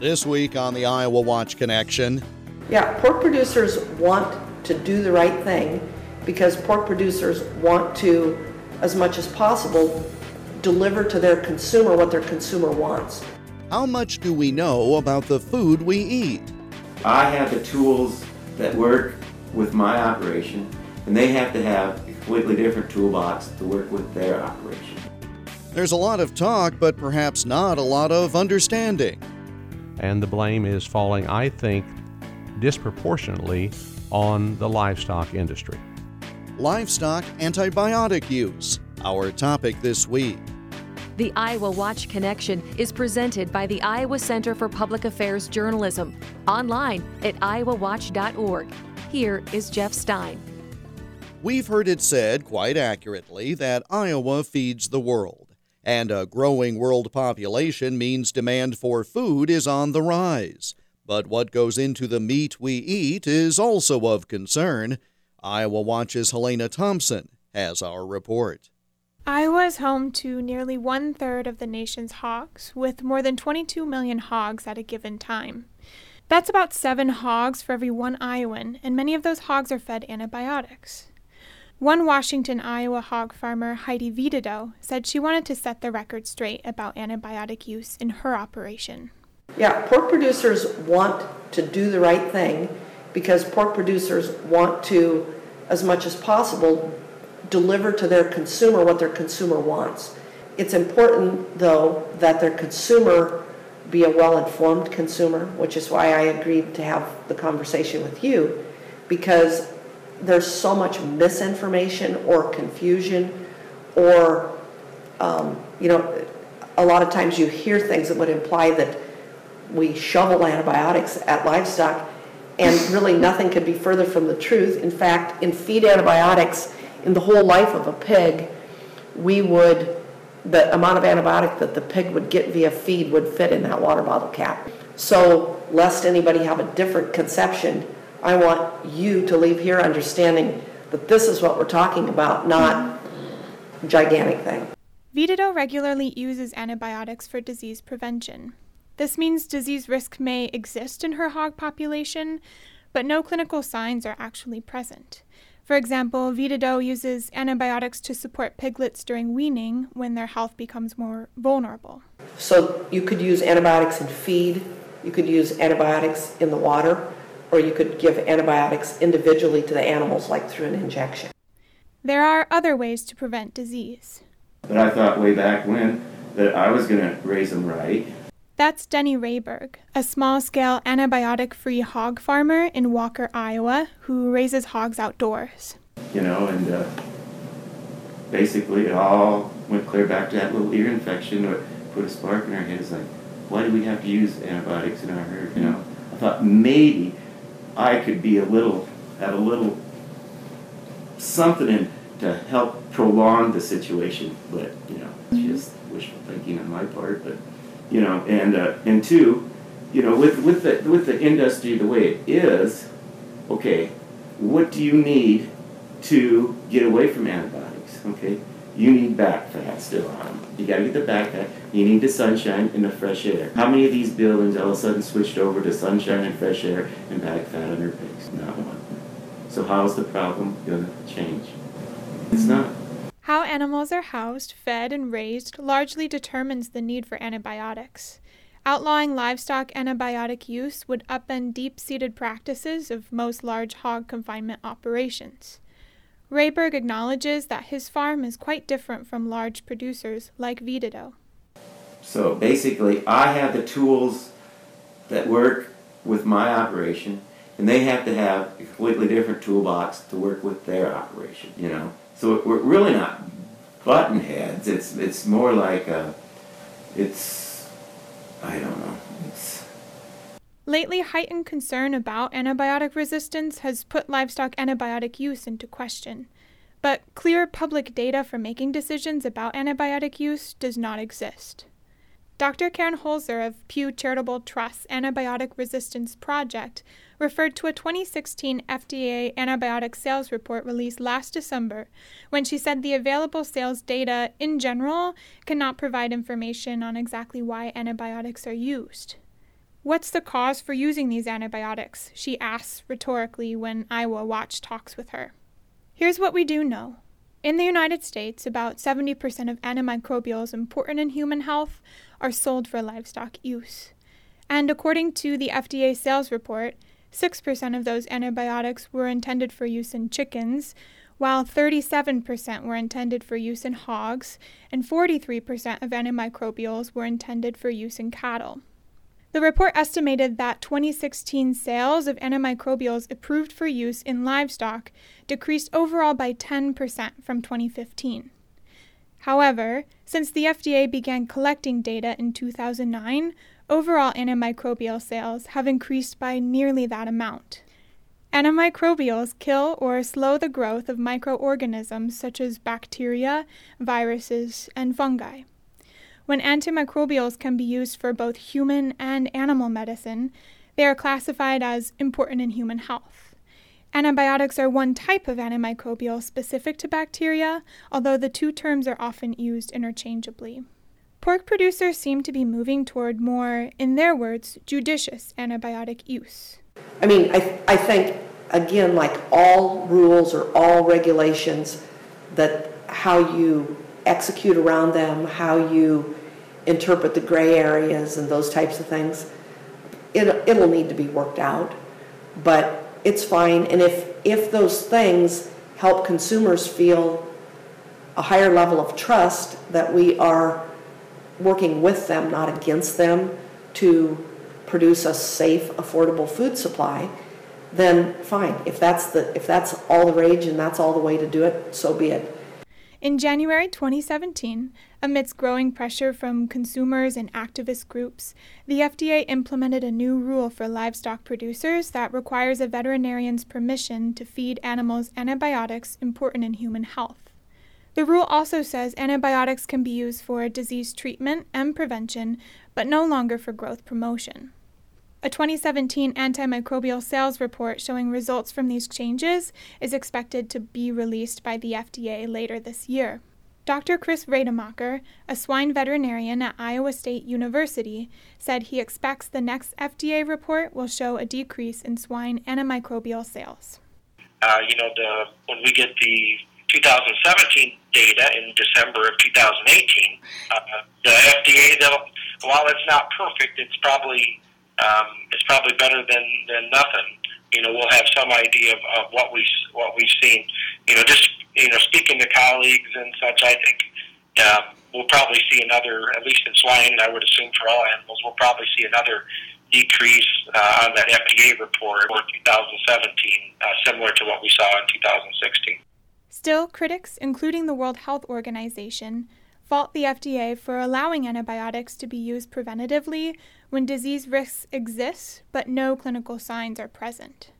This week on the Iowa Watch Connection. Yeah, pork producers want to do the right thing because pork producers want to, as much as possible, deliver to their consumer what their consumer wants. How much do we know about the food we eat? I have the tools that work with my operation, and they have to have a completely different toolbox to work with their operation. There's a lot of talk, but perhaps not a lot of understanding. And the blame is falling, I think, disproportionately on the livestock industry. Livestock antibiotic use, our topic this week. The Iowa Watch Connection is presented by the Iowa Center for Public Affairs Journalism, online at iowawatch.org. Here is Jeff Stein. We've heard it said quite accurately that Iowa feeds the world, and a growing world population means demand for food is on the rise. But what goes into the meat we eat is also of concern. Iowa Watch's Helaina Thompson has our report. Iowa is home to nearly one third of the nation's hogs, with more than 22 million hogs at a given time. That's about seven hogs for every one Iowan, and many of those hogs are fed antibiotics. One Washington, Iowa hog farmer, Heidi Vittetoe, said she wanted to set the record straight about antibiotic use in her operation. Yeah, pork producers want to do the right thing because pork producers want to, as much as possible, deliver to their consumer what their consumer wants. It's important, though, that their consumer be a well informed consumer, which is why I agreed to have the conversation with you, because there's so much misinformation or confusion, or, um, you know, a lot of times you hear things that would imply that we shovel antibiotics at livestock, and really nothing could be further from the truth. In fact, in feed antibiotics, in the whole life of a pig, we would, the amount of antibiotic that the pig would get via feed would fit in that water bottle cap. So, lest anybody have a different conception, I want you to leave here understanding that this is what we're talking about, not gigantic thing. Vittetoe regularly uses antibiotics for disease prevention. This means disease risk may exist in her hog population, but no clinical signs are actually present. For example, Vittetoe uses antibiotics to support piglets during weaning when their health becomes more vulnerable. So you could use antibiotics in feed, you could use antibiotics in the water, or you could give antibiotics individually to the animals, like through an injection. There are other ways to prevent disease. But I thought way back when that I was going to raise them right. That's Denny Rehberg, a small scale antibiotic free hog farmer in Walker, Iowa, who raises hogs outdoors. You know, and uh, basically it all went clear back to that little ear infection that put a spark in our heads like, why do we have to use antibiotics in our herd? You know, I thought maybe I could be a little, have a little something in to help prolong the situation, but, you know, it's just wishful thinking on my part, but you know, and uh, and two, you know, with with the with the industry the way it is, okay, what do you need to get away from antibiotics? Okay, you need back fat still on. You got to get the back fat. You need the sunshine and the fresh air. How many of these buildings all of a sudden switched over to sunshine and fresh air and back fat on their pigs? Not one. So how's the problem to change? It's not. How animals are housed, fed, and raised largely determines the need for antibiotics. Outlawing livestock antibiotic use would upend deep seated practices of most large hog confinement operations. Rehberg acknowledges that his farm is quite different from large producers like Vittetoe. So basically, I have the tools that work with my operation, and they have to have a completely different toolbox to work with their operation, you know? So we're really not button heads. It's it's more like a, it's, I don't know. It's. Lately, heightened concern about antibiotic resistance has put livestock antibiotic use into question. But clear public data for making decisions about antibiotic use does not exist. Dr. Karen Hoelzer of Pew Charitable Trust's Antibiotic Resistance Project referred to a 2016 FDA antibiotic sales report released last December when she said the available sales data in general cannot provide information on exactly why antibiotics are used. What's the cause for using these antibiotics? She asks rhetorically when Iowa Watch talks with her. Here's what we do know. In the United States, about 70% of antimicrobials important in human health are sold for livestock use. And according to the FDA sales report, 6% of those antibiotics were intended for use in chickens, while 37% were intended for use in hogs, and 43% of antimicrobials were intended for use in cattle. The report estimated that 2016 sales of antimicrobials approved for use in livestock decreased overall by 10% from 2015. However, since the FDA began collecting data in 2009, overall antimicrobial sales have increased by nearly that amount. Antimicrobials kill or slow the growth of microorganisms such as bacteria, viruses, and fungi. When antimicrobials can be used for both human and animal medicine, they are classified as important in human health. Antibiotics are one type of antimicrobial specific to bacteria, although the two terms are often used interchangeably. Pork producers seem to be moving toward more, in their words, judicious antibiotic use. I mean, I, I think, again, like all rules or all regulations, that how you execute around them, how you interpret the gray areas and those types of things, it, it'll need to be worked out. But it's fine. And if, if those things help consumers feel a higher level of trust that we are working with them, not against them, to produce a safe, affordable food supply, then fine. If that's the if that's all the rage and that's all the way to do it, so be it. In January 2017, amidst growing pressure from consumers and activist groups, the FDA implemented a new rule for livestock producers that requires a veterinarian's permission to feed animals antibiotics important in human health. The rule also says antibiotics can be used for disease treatment and prevention, but no longer for growth promotion. A 2017 antimicrobial sales report showing results from these changes is expected to be released by the FDA later this year. Dr. Chris Rademacher, a swine veterinarian at Iowa State University, said he expects the next FDA report will show a decrease in swine antimicrobial sales. Uh, you know, the, when we get the 2017 data in December of 2018, uh, the FDA, while it's not perfect, it's probably um, it's probably better than, than nothing. You know, we'll have some idea of, of what we what we've seen. You know, just you know, speaking to colleagues and such, I think uh, we'll probably see another, at least in swine, I would assume for all animals, we'll probably see another decrease uh, on that FDA report for 2017, uh, similar to what we saw in 2016. Still, critics, including the World Health Organization, fault the FDA for allowing antibiotics to be used preventatively when disease risks exist but no clinical signs are present.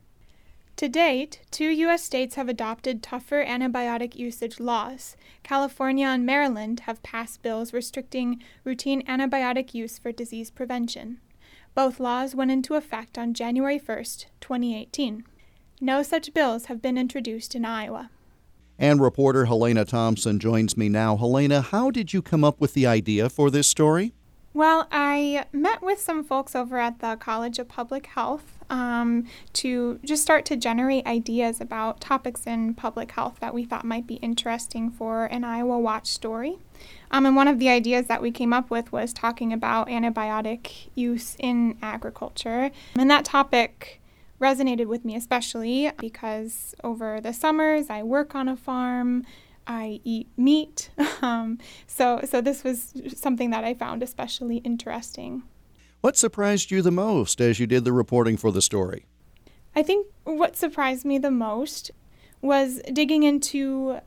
To date, two U.S. states have adopted tougher antibiotic usage laws. California and Maryland have passed bills restricting routine antibiotic use for disease prevention. Both laws went into effect on January 1, 2018. No such bills have been introduced in Iowa. And reporter Helaina Thompson joins me now. Helaina, how did you come up with the idea for this story? Well, I met with some folks over at the College of Public Health um, to just start to generate ideas about topics in public health that we thought might be interesting for an Iowa Watch story. Um, and one of the ideas that we came up with was talking about antibiotic use in agriculture. And that topic resonated with me especially because over the summers I work on a farm. I eat meat. Um, so, so this was something that I found especially interesting. What surprised you the most as you did the reporting for the story? I think what surprised me the most was digging into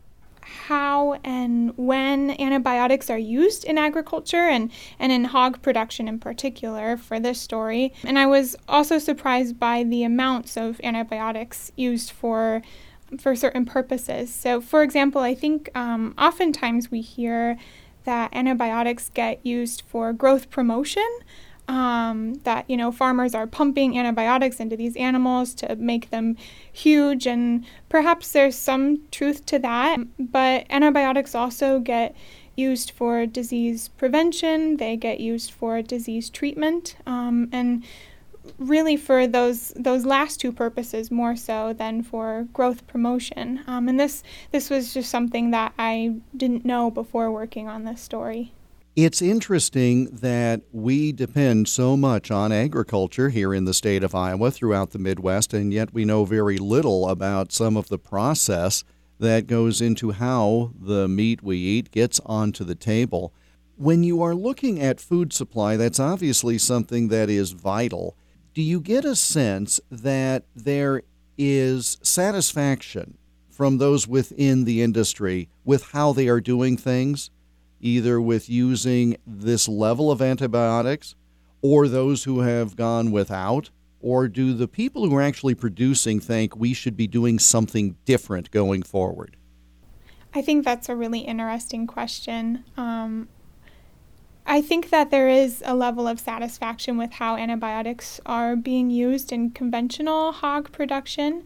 how and when antibiotics are used in agriculture and, and in hog production in particular for this story. And I was also surprised by the amounts of antibiotics used for for certain purposes. So, for example, I think um, oftentimes we hear that antibiotics get used for growth promotion, um, that you know farmers are pumping antibiotics into these animals to make them huge, and perhaps there's some truth to that. But antibiotics also get used for disease prevention. They get used for disease treatment, um, and really for those those last two purposes more so than for growth promotion. Um, and this this was just something that I didn't know before working on this story. It's interesting that we depend so much on agriculture here in the state of Iowa throughout the Midwest, and yet we know very little about some of the process that goes into how the meat we eat gets onto the table. When you are looking at food supply, that's obviously something that is vital. Do you get a sense that there is satisfaction from those within the industry with how they are doing things? Either with using this level of antibiotics or those who have gone without? Or do the people who are actually producing think we should be doing something different going forward? I think that's a really interesting question. Um, I think that there is a level of satisfaction with how antibiotics are being used in conventional hog production.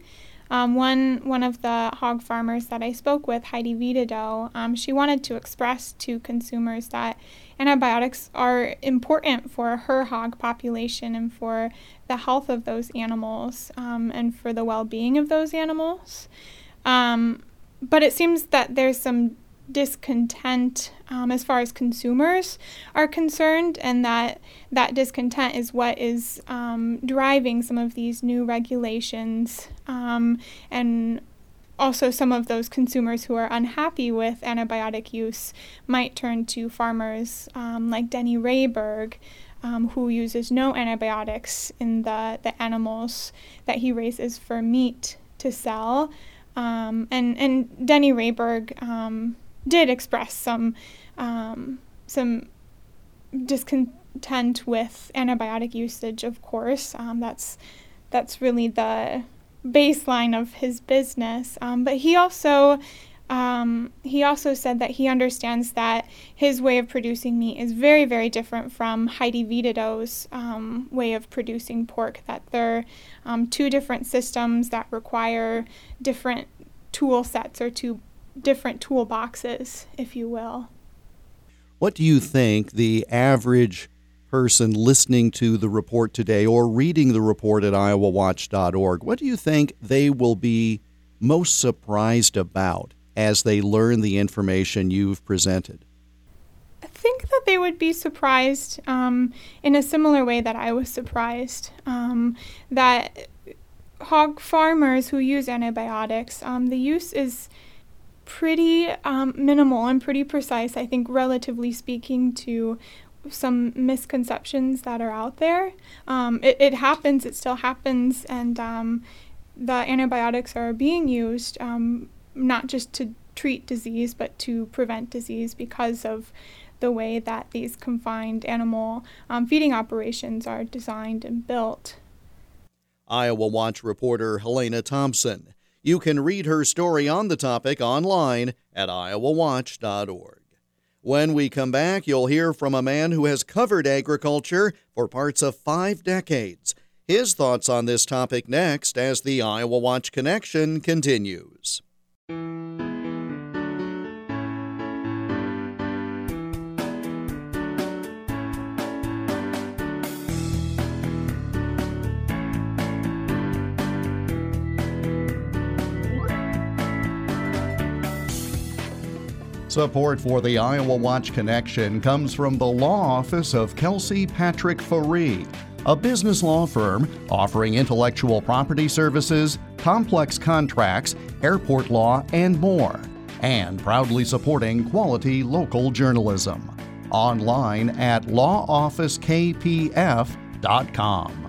Um, one one of the hog farmers that I spoke with, Heidi Vittetoe, um, she wanted to express to consumers that antibiotics are important for her hog population and for the health of those animals um, and for the well-being of those animals. Um, but it seems that there's some discontent um, as far as consumers are concerned, and that that discontent is what is um, driving some of these new regulations um, and also some of those consumers who are unhappy with antibiotic use might turn to farmers um, like Denny Rehberg, um, who uses no antibiotics in the, the animals that he raises for meat to sell. Um, and, and Denny Rehberg um, did express some um, some discontent with antibiotic usage. Of course, um, that's that's really the baseline of his business. Um, but he also um, he also said that he understands that his way of producing meat is very, very different from Heidi Vittetoe's um, way of producing pork. That they're um, two different systems that require different tool sets or two different toolboxes, if you will. What do you think the average person listening to the report today or reading the report at iowawatch.org, what do you think they will be most surprised about as they learn the information you've presented? I think that they would be surprised um, in a similar way that I was surprised um, that hog farmers who use antibiotics, um, the use is pretty um, minimal and pretty precise, I think, relatively speaking, to some misconceptions that are out there. Um, it, it, happens, it still happens, and um, the antibiotics are being used um, not just to treat disease, but to prevent disease because of the way that these confined animal um, feeding operations are designed and built. Iowa Watch reporter Helaina Thompson. You can read her story on the topic online at iowawatch.org. When we come back, you'll hear from a man who has covered agriculture for parts of five decades. His thoughts on this topic next as the Iowa Watch Connection continues. Support for the Iowa Watch Connection comes from the law office of Kelsey Patrick Faree, a business law firm offering intellectual property services, complex contracts, airport law, and more, and proudly supporting quality local journalism. Online at lawofficekpf.com.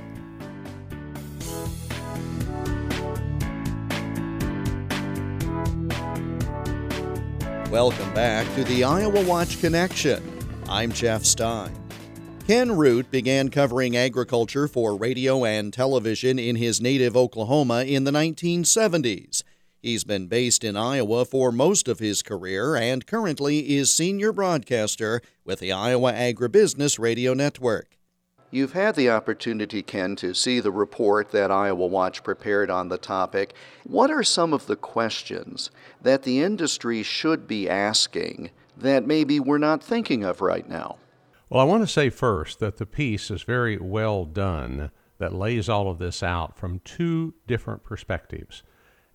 Welcome back to the Iowa Watch Connection. I'm Jeff Stein. Ken Root began covering agriculture for radio and television in his native Oklahoma in the 1970s. He's been based in Iowa for most of his career and currently is senior broadcaster with the Iowa Agribusiness Radio Network. You've had the opportunity, Ken, to see the report that Iowa Watch prepared on the topic. What are some of the questions that the industry should be asking that maybe we're not thinking of right now? Well, I want to say first that the piece is very well done that lays all of this out from two different perspectives.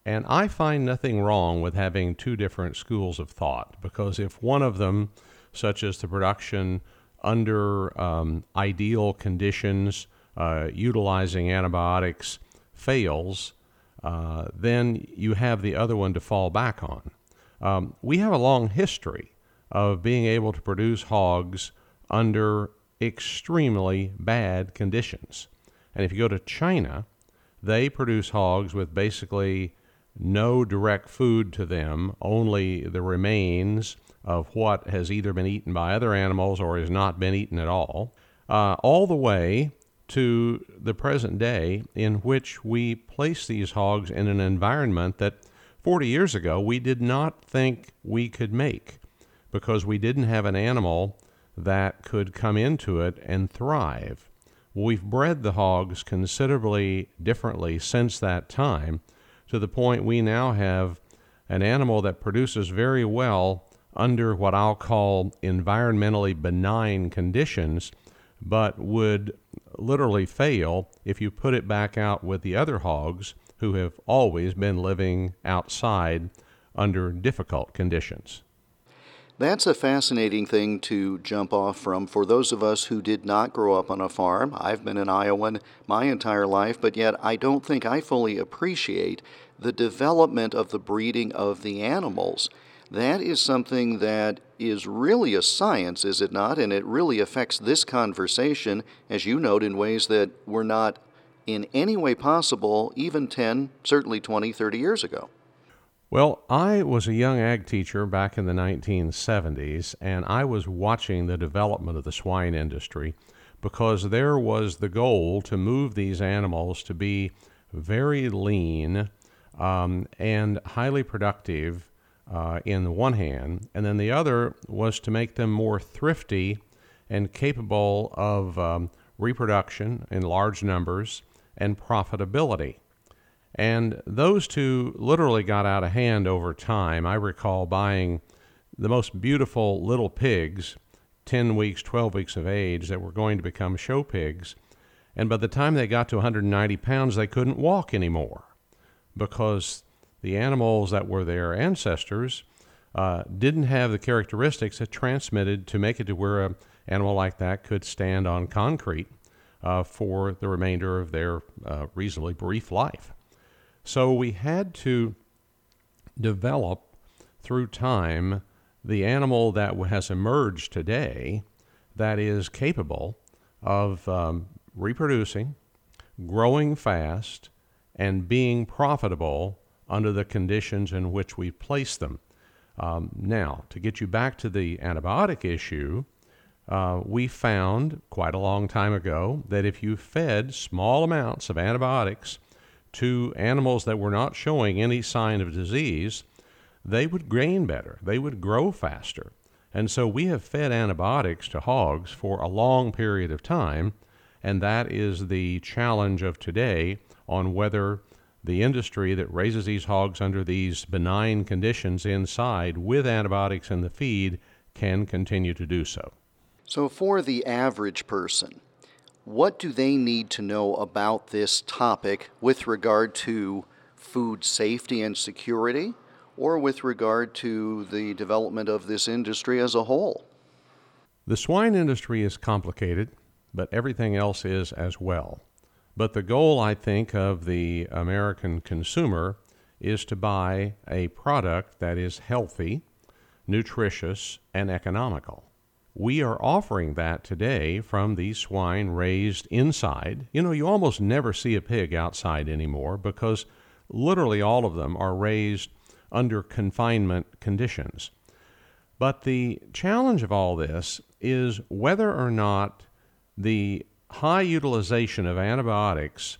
And I find nothing wrong with having two different schools of thought because if one of them, such as the production under um, ideal conditions, uh, utilizing antibiotics, fails, uh, then you have the other one to fall back on. Um, we have a long history of being able to produce hogs under extremely bad conditions. And if you go to China, they produce hogs with basically no direct food to them, only the remains of what has either been eaten by other animals or has not been eaten at all, uh, all the way to the present day, in which we place these hogs in an environment that 40 years ago we did not think we could make because we didn't have an animal that could come into it and thrive. We've bred the hogs considerably differently since that time to the point we now have an animal that produces very well under what I'll call environmentally benign conditions, but would literally fail if you put it back out with the other hogs who have always been living outside under difficult conditions. That's a fascinating thing to jump off from for those of us who did not grow up on a farm. I've been an Iowan my entire life, but yet I don't think I fully appreciate the development of the breeding of the animals. That is something that is really a science, is it not? And it really affects this conversation, as you note, in ways that were not in any way possible even 10, certainly 20, 30 years ago. Well, I was a young ag teacher back in the 1970s, and I was watching the development of the swine industry because there was the goal to move these animals to be very lean um, and highly productive uh, in the one hand, and then the other was to make them more thrifty and capable of um, reproduction in large numbers and profitability. And those two literally got out of hand over time. I recall buying the most beautiful little pigs, 10 weeks, 12 weeks of age, that were going to become show pigs. And by the time they got to 190 pounds, they couldn't walk anymore because the animals that were their ancestors uh, didn't have the characteristics that transmitted to make it to where an animal like that could stand on concrete uh, for the remainder of their uh, reasonably brief life. So we had to develop through time the animal that has emerged today that is capable of um, reproducing, growing fast, and being profitable under the conditions in which we place them. Um, now, to get you back to the antibiotic issue, uh, we found quite a long time ago that if you fed small amounts of antibiotics to animals that were not showing any sign of disease, they would gain better, they would grow faster. And so we have fed antibiotics to hogs for a long period of time, and that is the challenge of today on whether the industry that raises these hogs under these benign conditions inside with antibiotics in the feed can continue to do so. So, for the average person, what do they need to know about this topic with regard to food safety and security, or with regard to the development of this industry as a whole? The swine industry is complicated, but everything else is as well. But the goal, I think, of the American consumer is to buy a product that is healthy, nutritious, and economical. we are offering that today from these swine raised inside. You know, you almost never see a pig outside anymore because literally all of them are raised under confinement conditions. But the challenge of all this is whether or not the high utilization of antibiotics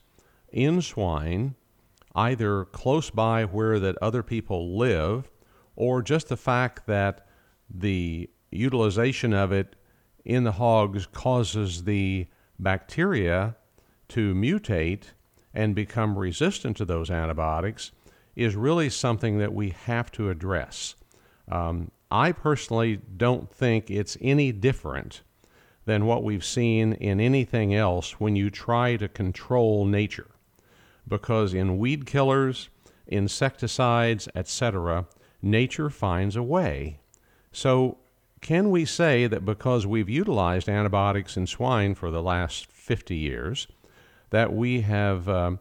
in swine, either close by where that other people live, or just the fact that the utilization of it in the hogs causes the bacteria to mutate and become resistant to those antibiotics is really something that we have to address. Um, I personally don't think it's any different than what we've seen in anything else when you try to control nature. Because in weed killers, insecticides, etc., nature finds a way. So, can we say that because we've utilized antibiotics in swine for the last 50 years, that we have uh,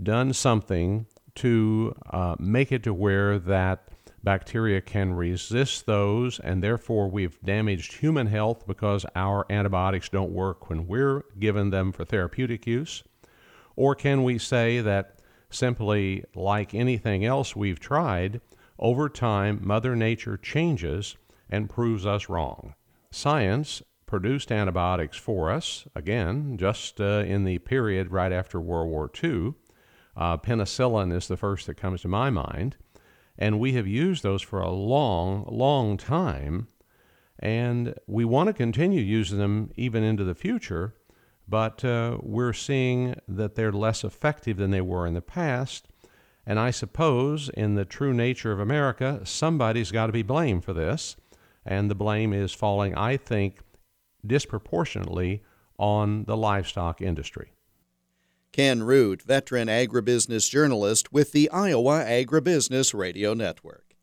done something to uh, make it to where that bacteria can resist those, and therefore we've damaged human health because our antibiotics don't work when we're given them for therapeutic use? Or can we say that simply, like anything else we've tried, over time Mother Nature changes and proves us wrong? Science produced antibiotics for us, again, just uh, in the period right after World War II. Uh, penicillin is the first that comes to my mind. And we have used those for a long, long time. And we want to continue using them even into the future, but uh, we're seeing that they're less effective than they were in the past. And I suppose, in the true nature of America, somebody's got to be blamed for this. And the blame is falling, I think, disproportionately on the livestock industry. Ken Root, veteran agribusiness journalist with the Iowa Agribusiness Radio Network.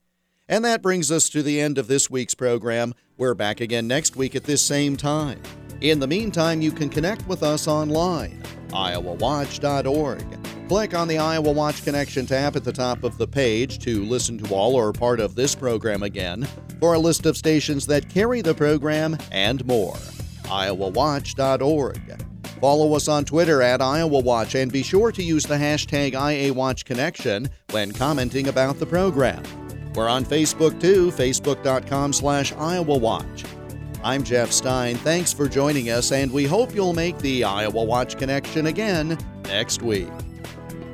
And that brings us to the end of this week's program. We're back again next week at this same time. In the meantime, you can connect with us online, iowawatch.org. Click on the Iowa Watch Connection tab at the top of the page to listen to all or part of this program again, for a list of stations that carry the program and more. iowawatch.org. Follow us on Twitter at Iowa Watch and be sure to use the hashtag IAWatchConnection when commenting about the program. We're on Facebook too, facebook.com slash Iowa Watch. I'm Jeff Stein. Thanks for joining us, and we hope you'll make the Iowa Watch Connection again next week.